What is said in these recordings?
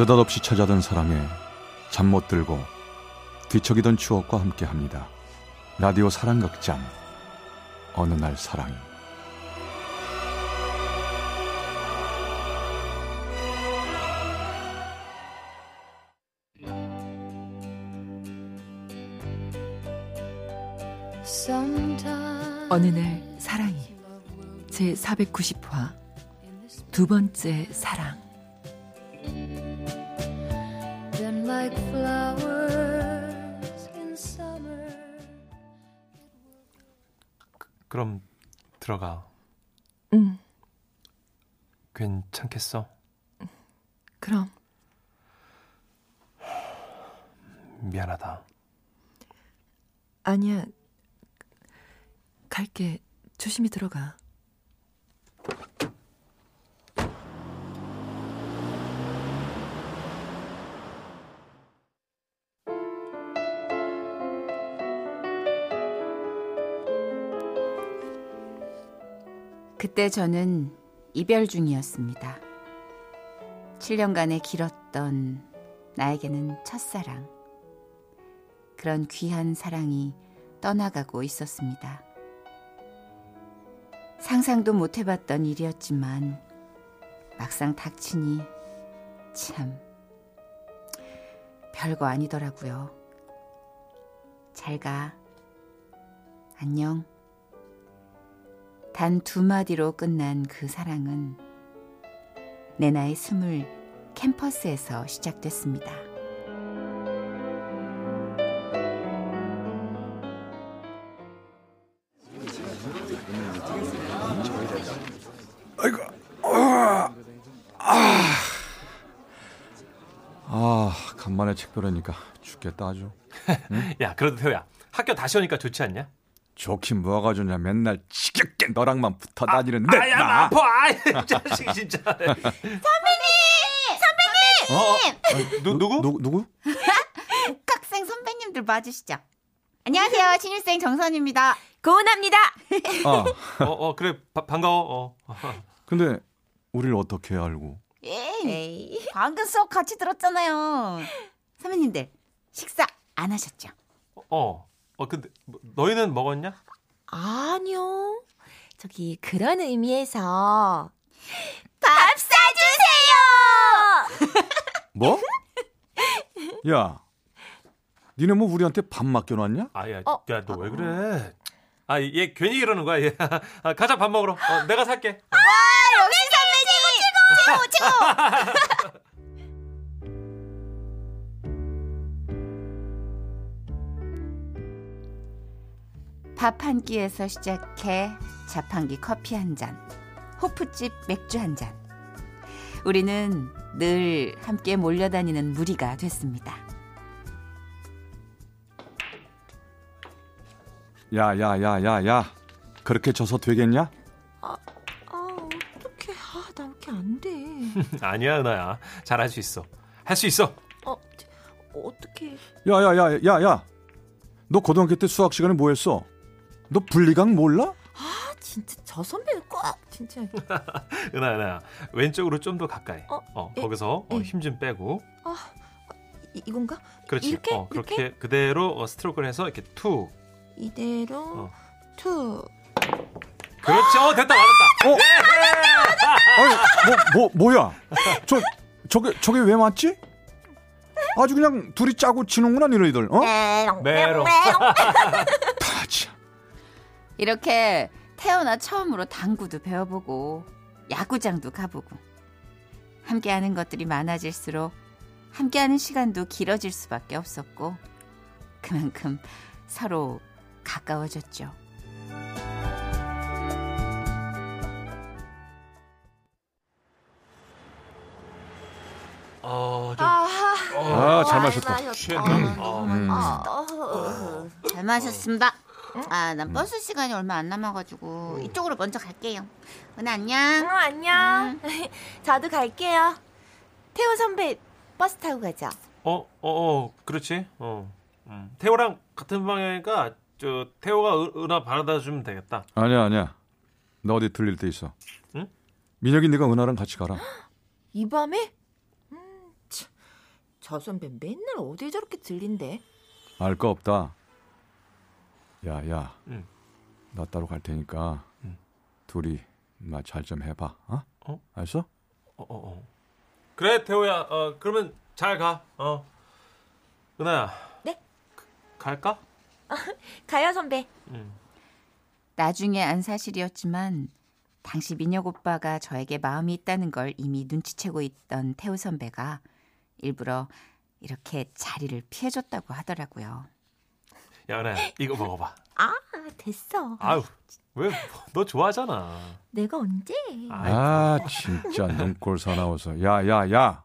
느닷없이 찾아든 사랑에 잠 못 들고 뒤척이던 추억과 함께 합니다. 라디오 사랑극장. 어느 날 사랑이. 어느 날 사랑이 제 490화 두 번째 사랑 그럼 들어가. 응 괜찮겠어? 그럼 미안하다. 아니야 갈게 조심히 들어가 그때 저는 이별 중이었습니다. 7년간의 길었던 나에게는 첫사랑. 그런 귀한 사랑이 떠나가고 있었습니다. 상상도 못 해봤던 일이었지만 막상 닥치니 참 별거 아니더라고요. 잘 가. 안녕. 단 두 마디로 끝난 그 사랑은 내 나이 스물 캠퍼스에서 시작됐습니다. 아이고 아, 아, 아 간만에 책 보려니까 죽겠다 아주 야, 그래도 태호야. 학교 다시 오니까 좋지 않냐? 좋긴 뭐가 좋냐 맨날 지겹게 너랑만 붙어 다니는데 아, 야, 나 나. 아파. 아이, 자식 진짜. 어, 어, 누, 누구? 누구 누구 학생 선배님들 맞으시죠? 안녕하세요. 신입생 정선입니다. 고은합니다 아 어, 어, 그래. 바, 반가워. 어. 근데 우리를 어떻게 알고 에이, 방금 수업 같이 들었잖아요. 선배님들, 식사 안 하셨죠? 어. 어, 근데 뭐, 너희는 먹었냐? 아니요. 저기 그런 의미에서 밥 사주세요! 뭐? 야 니네 뭐 우리한테 밥 맡겨놨냐? 아, 야, 어. 야, 너 왜 그래? 아, 얘 괜히 이러는 거야. 얘. 아, 가자 밥 먹으러. 어, 내가 살게. 역 밥 한 끼에서 시작해 자판기 커피 한 잔, 호프집 맥주 한 잔. 우리는 늘 함께 몰려다니는 무리가 됐습니다. 야 야 야 야 야 그렇게 져서 되겠냐? 아 어떡해. 아, 나 이렇게 안 돼. 아니야, 은하야. 잘할 수 있어. 할 수 있어. 어, 어떡해. 야야 야 야 야 너 고등학교 때 수학 시간에 뭐 했어? 너 분리각 몰라? 아, 진짜 저 선배는 꼭 진짜 은하, 은하야. 왼쪽으로 좀 더 가까이. 어, 어, 예, 거기서 예. 힘좀 빼고. 이, 이건가? 그렇지. 이렇게? 어, 그렇게 그대로 어, 스트로크를 해서 이렇게 투. 이대로 어. 투. 그렇지. 어, 됐다. 맞았다. 어? 아니 뭐뭐 뭐, 야 저 저게 저게 왜 맞지? 아주 그냥 둘이 짜고 치는구나 너희들 어? 메롱. 다치 이렇게 태어나 처음으로 당구도 배워보고 야구장도 가보고 함께하는 것들이 많아질수록 함께하는 시간도 길어질 수밖에 없었고 그만큼 서로 가까워졌죠. 어, 좀 아, 잘 마셨다. 취했나? 어. 음. 잘 마셨습니다. 아, 난 버스 시간이 얼마 안 남아가지고 음. 이쪽으로 먼저 갈게요. 은하 어, 안녕. 안녕. 저도 갈게요. 태호 선배 버스 타고 가죠. 어, 어, 어, 그렇지. 어. 음. 태호랑 같은 방향이니까 저 태호가 은- 은하 바라다 주면 되겠다. 아니야 아니야 너 어디 들릴 데 있어 응? 민혁이 네가 은하랑 같이 가라 이 밤에? 음, 참. 저 선배 맨날 어딜 저렇게 들린대? 알 거 없다. 야, 야. 응. 나 따로 갈 테니까 응. 둘이 잘좀 해봐. 어? 어? 알았어? 어, 어, 어. 그래 태호야. 어 그러면 잘 가. 어. 은하야. 네? 그, 갈까? 가요 선배. 응. 나중에 안 사실이었지만 당시 민혁 오빠가 저에게 마음이 있다는 걸 이미 눈치채고 있던 태우 선배가 일부러 이렇게 자리를 피해줬다고 하더라고요. 야 은하야 이거 먹어봐. 아 됐어. 아유 왜 너 좋아하잖아. 내가 언제? 아, 진짜 눈꼴 사나워서. 야, 야, 야.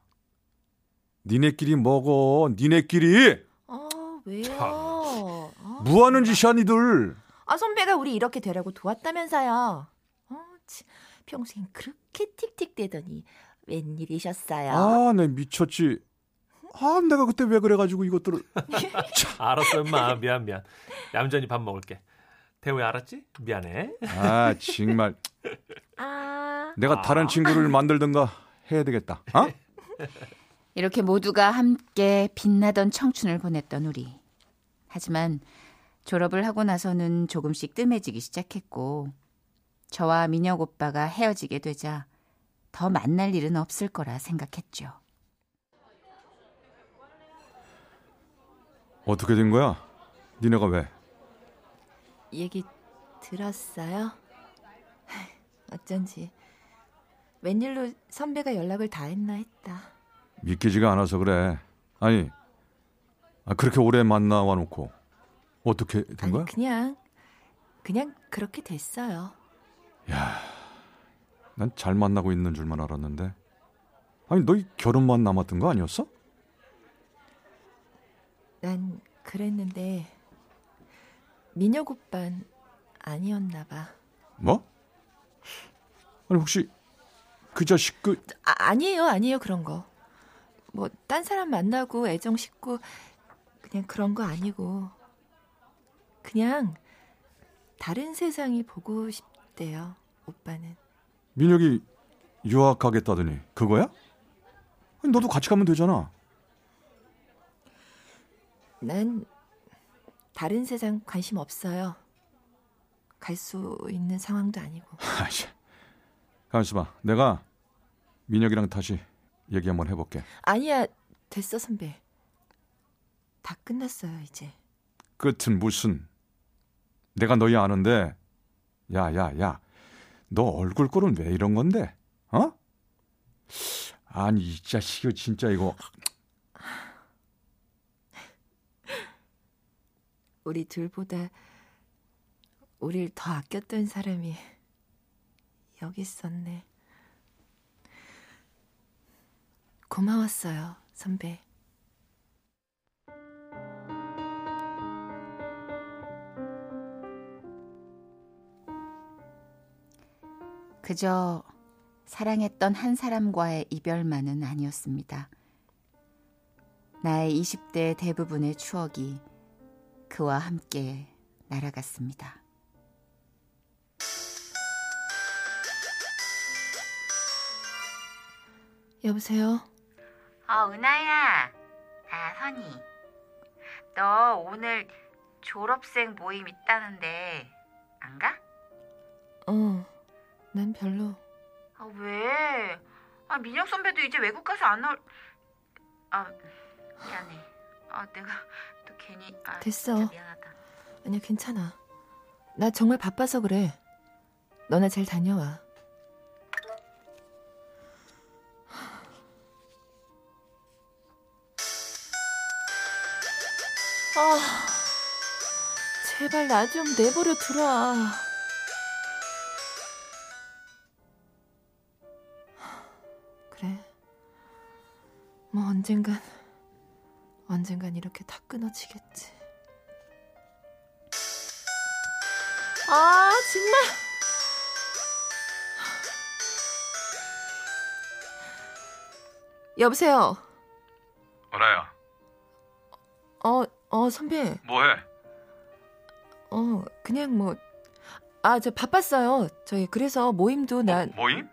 니네끼리 먹어. 니네끼리. 아 왜요? 참. 아, 뭐 하는 짓이야, 니들. 아 선배가 우리 이렇게 되라고 도왔다면서요. 어, 참, 평소엔 그렇게 틱틱대더니 웬일이셨어요? 아, 내 미쳤지. 아, 내가 그때 왜 그래가지고 이것들을. 알았어 엄마 미안 미안. 얌전히 밥 먹을게. 태호야 알았지? 미안해. 아, 정말. 아 내가 다른 친구를 만들든가 해야 되겠다. 어? 이렇게 모두가 함께 빛나던 청춘을 보냈던 우리. 하지만 졸업을 하고 나서는 조금씩 뜸해지기 시작했고 저와 민혁 오빠가 헤어지게 되자 더 만날 일은 없을 거라 생각했죠. 어떻게 된 거야? 니네가 왜? 얘기 들었어요? 어쩐지 웬일로 선배가 연락을 다 했나 했다. 믿기지가 않아서 그래. 아니, 아, 그렇게 오래 만나 와 놓고 어떻게 된 아니 거야? 그냥 그냥 그렇게 됐어요. 난잘 만나고 있는 줄만 알았는데. 아니, 너희 결혼만 남았던 거 아니었어? 난 그랬는데 민혁 오빤 아니었나 봐. 뭐? 아니, 혹시 그 자식 그 아, 아니에요, 아니에요 그런 거. 뭐 딴 사람 만나고 애정 싣고 그냥 그런 거 아니고 그냥 다른 세상이 보고 싶대요. 오빠는. 민혁이 유학 가겠다더니 그거야? 아니, 너도 같이 가면 되잖아. 난 다른 세상 관심 없어요. 갈 수 있는 상황도 아니고. 아이씨. 가만있어 봐. 내가 민혁이랑 다시 얘기 한번 해볼게. 아니야, 됐어 선배. 다 끝났어요 이제. 끝은 무슨? 내가 너희 아는데. 야, 야, 야. 너 얼굴 꼴은 왜 이런 건데? 어? 아니, 이 자식이 진짜 이거. 우리 둘보다 우릴 더 아꼈던 사람이 여기 있었네. 고마웠어요, 선배. 그저 사랑했던 한 사람과의 이별만은 아니었습니다. 나의 20대 대부분의 추억이 그와 함께 날아갔습니다. 여보세요? 어, 은하야. 아, 선이. 너 오늘 졸업생 모임 있다는데 안 가? 어, 난 별로. 아, 왜? 아, 민혁 선배도 이제 외국 가서 안 올... 아, 미안해. 아, 내가 또 괜히... 아, 됐어. 아니야, 괜찮아. 나 정말 바빠서 그래. 너나 잘 다녀와. 아, 제발 나 좀 내버려 두라. 그래. 뭐 언젠간, 언젠간 이렇게 다 끊어지겠지. 아, 정말. 여보세요. 어라야, 어, 어, 선배. 뭐해? 어, 그냥 뭐. 아, 저 바빴어요. 저희 그래서 모임도 난 모임?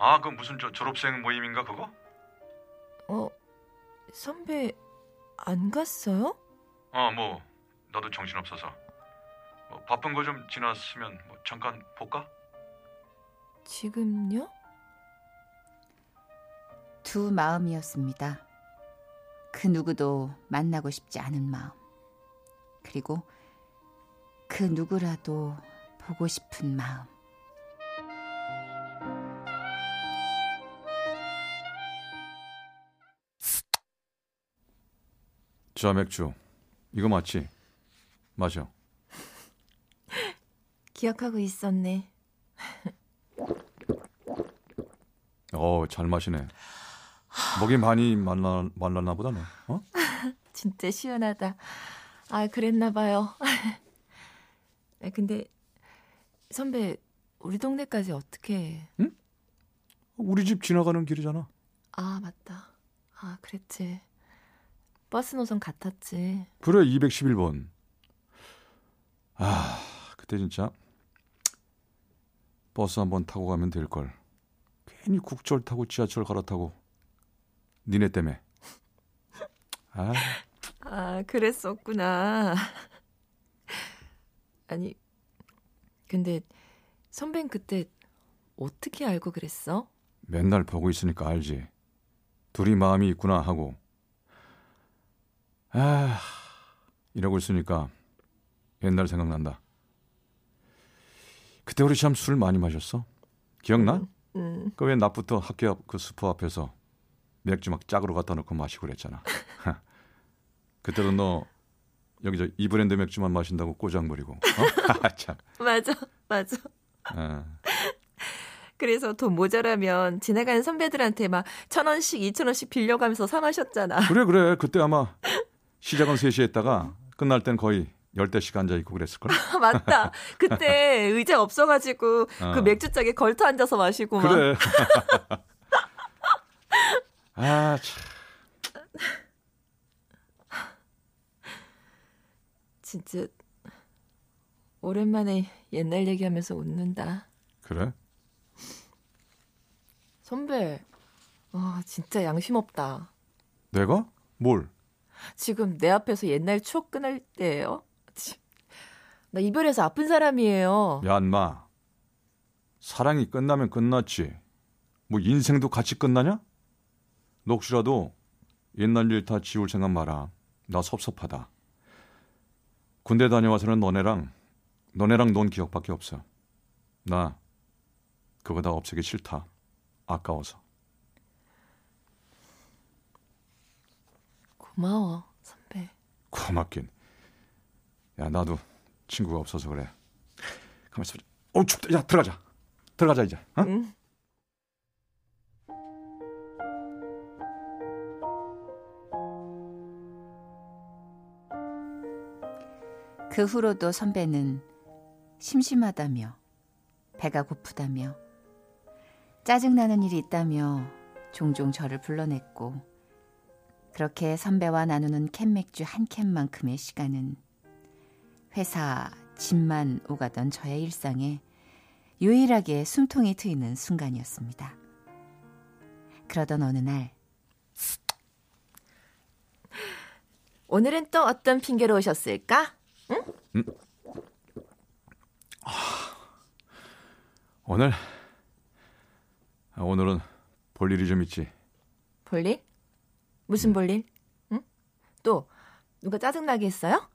아, 그 무슨 저 졸업생 모임인가 그거? 어, 선배 안 갔어요? 어, 뭐 나도 정신 없어서 뭐, 바쁜 거 좀 지났으면 뭐, 잠깐 볼까? 지금요? 두 마음이었습니다. 그 누구도 만나고 싶지 않은 마음. 그리고 그 누구라도 보고 싶은 마음. 자 맥주 이거 맞지? 마셔. 기억하고 있었네. 어, 잘 마시네. 목이 많이 말라 말랐나 보다네. 어? 진짜 시원하다. 아, 그랬나 봐요. 아, 근데 선배 우리 동네까지 어떻게 우리 집 지나가는 길이잖아. 아, 맞다. 아, 그랬지. 버스 노선 같았지. 그래 211번. 아, 그때 진짜 버스 한번 타고 가면 될 걸. 괜히 국절 타고 지하철 갈아타고 니네 때문에. 아, 아, 그랬었구나. 아니, 근데 선배는 그때 어떻게 알고 그랬어? 맨날 보고 있으니까 알지. 둘이 마음이 있구나 하고. 아, 이러고 있으니까 옛날 생각난다. 그때 우리 참 술 많이 마셨어. 기억나? 음, 그왜 낮부터 학교 앞그 수프 앞에서 맥주 막 짝으로 갖다 놓고 마시고 그랬잖아. 그때도 너 여기 저 이 브랜드 맥주만 마신다고 꼬장 부리고. 어? 참. 맞아, 맞아. 어. 그래서 돈 모자라면 지나가는 선배들한테 막 천 원씩, 이천 원씩 빌려가면서 사 마셨잖아. 그래 그래 그때 아마 시작은 3시에 했다가 끝날 땐 거의 열대씩 앉아 있고 그랬을 걸. 맞다. 그때 의자 없어 가지고 어. 그 맥주잔에 걸터 앉아서 마시고 막. 그래. 아 참. 진짜 오랜만에 옛날 얘기하면서 웃는다. 그래? 선배, 아 진짜 양심 없다. 내가? 뭘? 지금 내 앞에서 옛날 추억 끊을 때예요. 치. 나 이별해서 아픈 사람이에요. 야 인마. 사랑이 끝나면 끝났지. 뭐 인생도 같이 끝나냐? 너 혹시라도 옛날 일 다 지울 생각 마라. 나 섭섭하다. 군대 다녀와서는 너네랑 너네랑 논 기억밖에 없어. 나 그거 다 없애기 싫다. 아까워서. 고마워, 선배. 고맙긴. 야 나도 친구가 없어서 그래. 가만 있어. 보자. 어 춥다. 야 들어가자. 들어가자 이제. 어? 응. 그 후로도 선배는 심심하다며, 배가 고프다며, 짜증나는 일이 있다며 종종 저를 불러냈고, 그렇게 선배와 나누는 캔맥주 한 캔만큼의 시간은 회사 짐만 오가던 저의 일상에 유일하게 숨통이 트이는 순간이었습니다. 그러던 어느 날, 오늘은 또 어떤 핑계로 오셨을까? 오늘 아, 오늘은 볼 일이 좀 있지. 볼 일? 무슨 볼일? 응? 또 누가 짜증나게 했어요?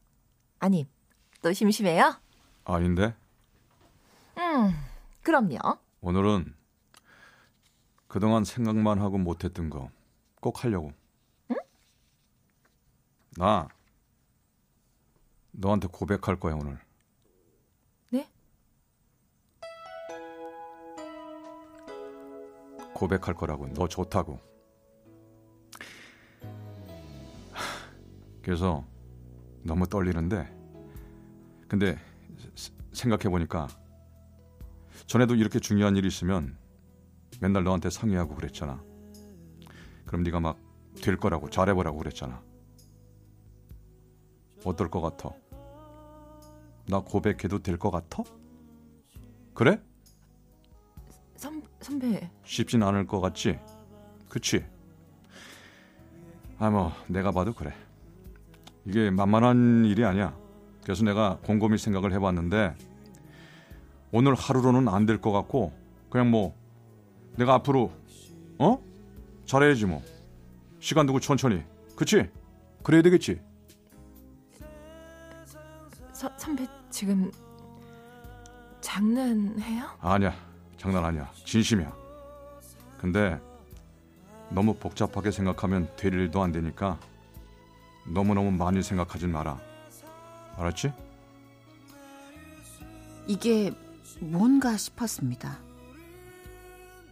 아니, 또 심심해요? 아닌데 음, 그럼요. 오늘은 그동안 생각만 하고 못했던 거 꼭 하려고. 나 너한테 고백할 거야 오늘. 네? 고백할 거라고. 너 좋다고. 그래서 너무 떨리는데 근데 생각해 보니까 전에도 이렇게 중요한 일이 있으면 맨날 너한테 상의하고 그랬잖아. 그럼 네가 막 될 거라고 잘해보라고 그랬잖아. 어떨 것 같아? 나 고백해도 될 것 같아? 그래? 선, 선배, 쉽진 않을 것 같지? 그치? 아, 뭐, 내가 봐도 그래. 이게 만만한 일이 아니야. 그래서 내가 곰곰이 생각을 해봤는데, 오늘 하루로는 안 될 것 같고, 그냥 뭐, 내가 앞으로, 어? 잘해야지 뭐. 시간 두고 천천히. 그치? 그래야 되겠지? 서, 선배 지금 장난해요? 아니야. 장난 아니야. 진심이야. 근데, 너무 복잡하게 생각하면 될 일도 안 되니까, 너무너무 많이 생각하진 마라. 알았지? 이게 뭔가 싶었습니다.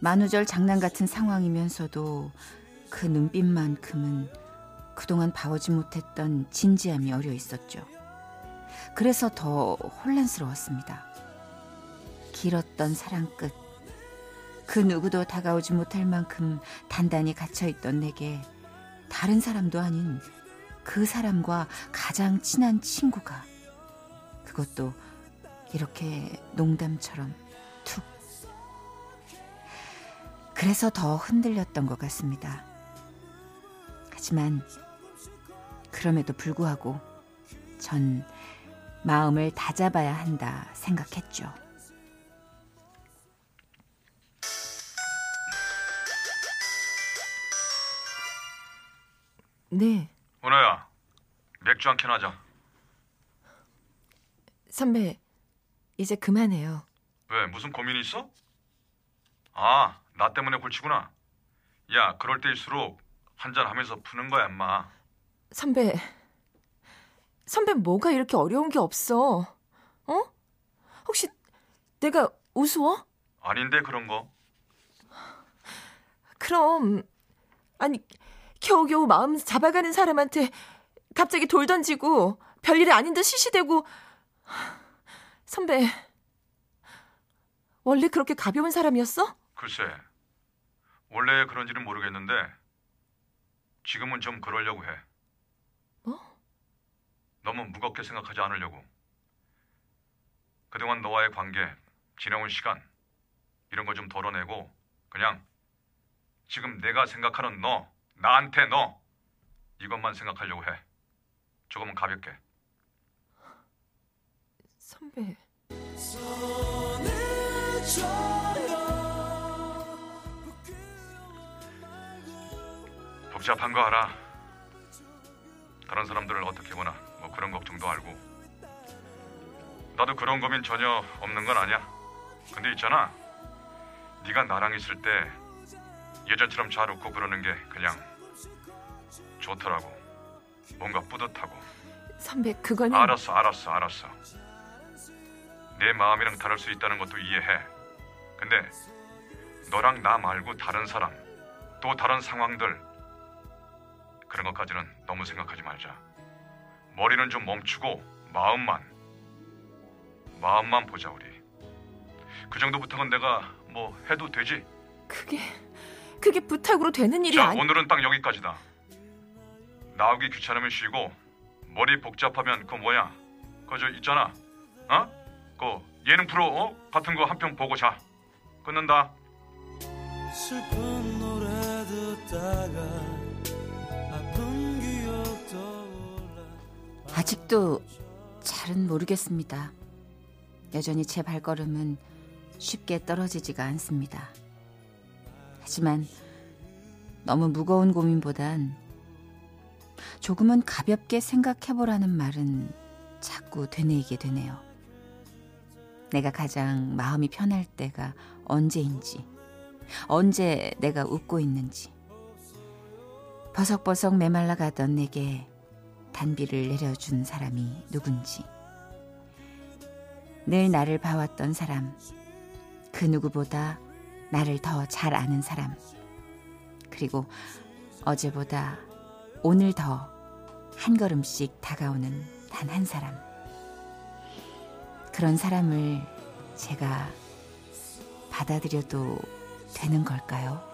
만우절 장난 같은 상황이면서도 그 눈빛만큼은 그동안 봐오지 못했던 진지함이 어려 있었죠. 그래서 더 혼란스러웠습니다. 길었던 사랑 끝. 그 누구도 다가오지 못할 만큼 단단히 갇혀있던 내게 다른 사람도 아닌 그 사람과 가장 친한 친구가 그것도 이렇게 농담처럼 툭. 그래서 더 흔들렸던 것 같습니다. 하지만 그럼에도 불구하고 전 마음을 다잡아야 한다 생각했죠. 네, 은하야, 맥주 한 캔 하자. 선배 이제 그만해요. 왜 무슨 고민이 있어? 아, 나 때문에 골치구나. 야, 그럴 때일수록 한잔 하면서 푸는 거야, 엄마. 선배, 선배 뭐가 이렇게 어려운 게 없어? 어? 혹시 내가 우스워? 아닌데 그런 거. 그럼 아니 겨우겨우 마음 잡아가는 사람한테 갑자기 돌 던지고 별일이 아닌 듯 시시대고 선배 원래 그렇게 가벼운 사람이었어? 글쎄, 원래 그런지는 모르겠는데 지금은 좀 그러려고 해. 뭐? 너무 무겁게 생각하지 않으려고. 그동안 너와의 관계, 지내온 시간 이런 거 좀 덜어내고 그냥 지금 내가 생각하는 너, 나한테 너 이것만 생각하려고 해. 조금은 가볍게. 선배 복잡한 거 알아. 다른 사람들을 어떻게 보나 뭐 그런 걱정도 알고. 나도 그런 고민 전혀 없는 건 아니야. 근데 있잖아. 네가 나랑 있을 때 예전처럼 잘 웃고 그러는 게 그냥 좋더라고. 뭔가 뿌듯하고. 선배 그거는 알았어, 알았어, 알았어. 내 마음이랑 다를 수 있다는 것도 이해해. 근데 너랑 나 말고 다른 사람, 또 다른 상황들 그런 것까지는 너무 생각하지 말자. 머리는 좀 멈추고 마음만 마음만 보자 우리. 그 정도 부탁은 내가 뭐 해도 되지? 그게 그게 부탁으로 되는 일이 자, 아니 오늘은 딱 여기까지다. 나오기 귀찮으면 쉬고 머리 복잡하면 그 뭐야? 그저 있잖아. 어? 그 예능 프로 어? 같은 거 한 편 보고 자. 끊는다. 슬픈 노래 듣다가 아픈 기억 떠올라 아직도 잘은 모르겠습니다. 여전히 제 발걸음은 쉽게 떨어지지가 않습니다. 하지만 너무 무거운 고민보단 조금은 가볍게 생각해보라는 말은 자꾸 되뇌이게 되네요. 내가 가장 마음이 편할 때가 언제인지, 언제 내가 웃고 있는지, 버석버석 메말라 가던 내게 단비를 내려준 사람이 누군지, 늘 나를 봐왔던 사람, 그 누구보다 나를 더 잘 아는 사람, 그리고 어제보다 오늘 더 한 걸음씩 다가오는 단 한 사람. 그런 사람을 제가 받아들여도 되는 걸까요?